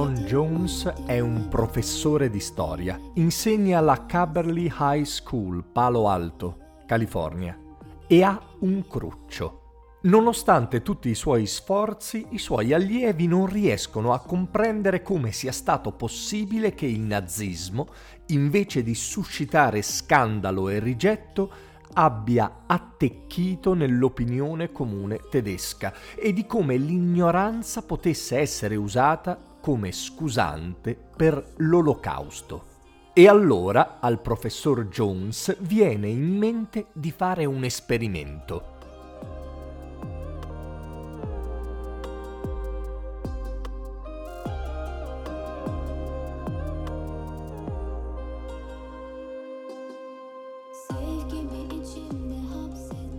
Ron Jones è un professore di storia. Insegna alla Caberly High School, Palo Alto, California, e ha un cruccio. Nonostante tutti i suoi sforzi, i suoi allievi non riescono a comprendere come sia stato possibile che il nazismo, invece di suscitare scandalo e rigetto, abbia attecchito nell'opinione comune tedesca e di come l'ignoranza potesse essere usata come scusante per l'olocausto. E allora al professor Jones viene in mente di fare un esperimento.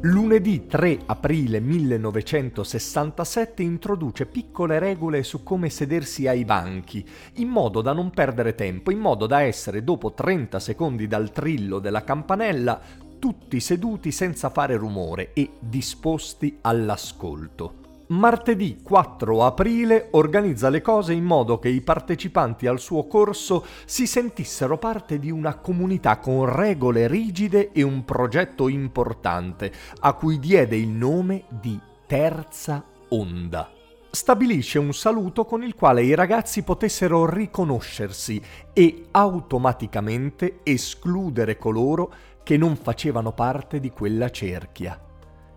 Lunedì 3 aprile 1967 introduce piccole regole su come sedersi ai banchi, in modo da non perdere tempo, in modo da essere dopo 30 secondi dal trillo della campanella tutti seduti senza fare rumore e disposti all'ascolto. Martedì 4 aprile organizza le cose in modo che i partecipanti al suo corso si sentissero parte di una comunità con regole rigide e un progetto importante, a cui diede il nome di Terza Onda. Stabilisce un saluto con il quale i ragazzi potessero riconoscersi e automaticamente escludere coloro che non facevano parte di quella cerchia.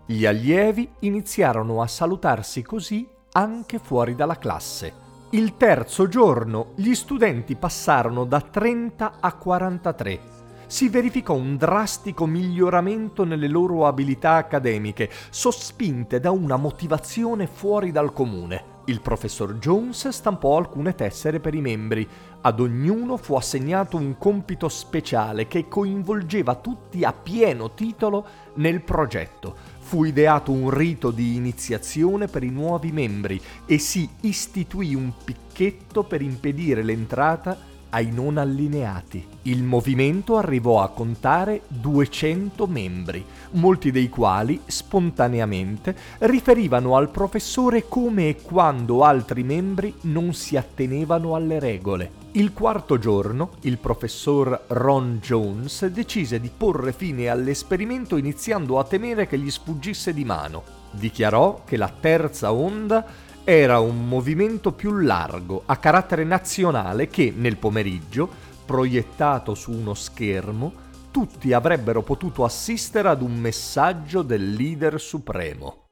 Gli allievi iniziarono a salutarsi così anche fuori dalla classe. Il terzo giorno gli studenti passarono da 30 a 43. Si verificò un drastico miglioramento nelle loro abilità accademiche, sospinte da una motivazione fuori dal comune. Il professor Jones stampò alcune tessere per i membri. Ad ognuno fu assegnato un compito speciale che coinvolgeva tutti a pieno titolo nel progetto fu ideato un rito di iniziazione per i nuovi membri e si istituì un picchetto per impedire l'entrata ai non allineati. Il movimento arrivò a contare 200 membri, molti dei quali spontaneamente riferivano al professore come e quando altri membri non si attenevano alle regole. Il quarto giorno, il professor Ron Jones decise di porre fine all'esperimento iniziando a temere che gli sfuggisse di mano. Dichiarò che la terza onda era un movimento più largo, a carattere nazionale, che nel pomeriggio, proiettato su uno schermo, tutti avrebbero potuto assistere ad un messaggio del leader supremo.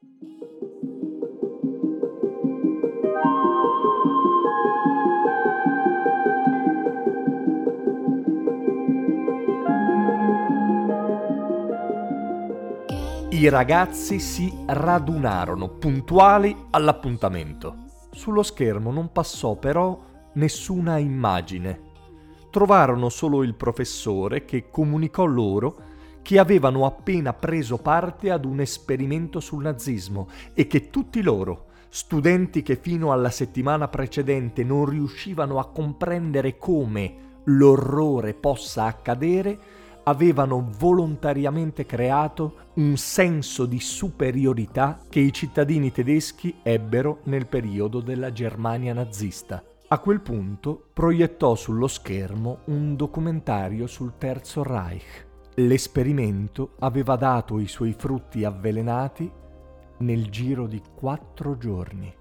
I ragazzi si radunarono puntuali all'appuntamento. Sullo schermo non passò però nessuna immagine. Trovarono solo il professore che comunicò loro che avevano appena preso parte ad un esperimento sul nazismo e che tutti loro, studenti che fino alla settimana precedente non riuscivano a comprendere come l'orrore possa accadere, avevano volontariamente creato un senso di superiorità che i cittadini tedeschi ebbero nel periodo della Germania nazista. A quel punto proiettò sullo schermo un documentario sul Terzo Reich. L'esperimento aveva dato i suoi frutti avvelenati nel giro di quattro giorni.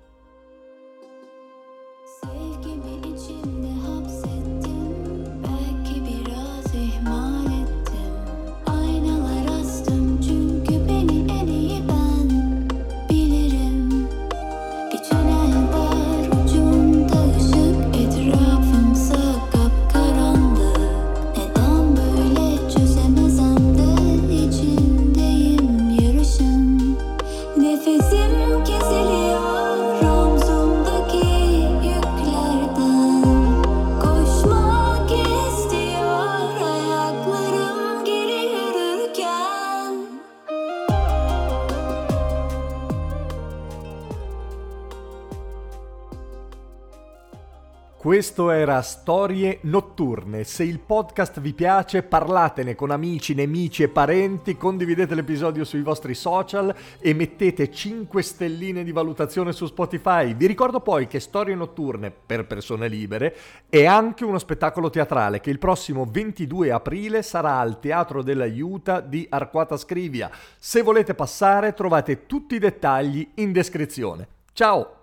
Questo era Storie Notturne. Se il podcast vi piace, parlatene con amici, nemici e parenti, condividete l'episodio sui vostri social e mettete 5 stelline di valutazione su Spotify. Vi ricordo poi che Storie Notturne per persone libere è anche uno spettacolo teatrale che il prossimo 22 aprile sarà al Teatro dell'Aiuta di Arquata Scrivia. Se volete passare trovate tutti i dettagli in descrizione. Ciao!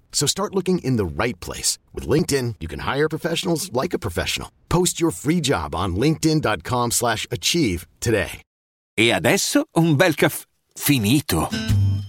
So start looking in the right place. With LinkedIn, you can hire professionals like a professional. Post your free job on linkedin.com slash achieve today. E adesso un bel caffè finito.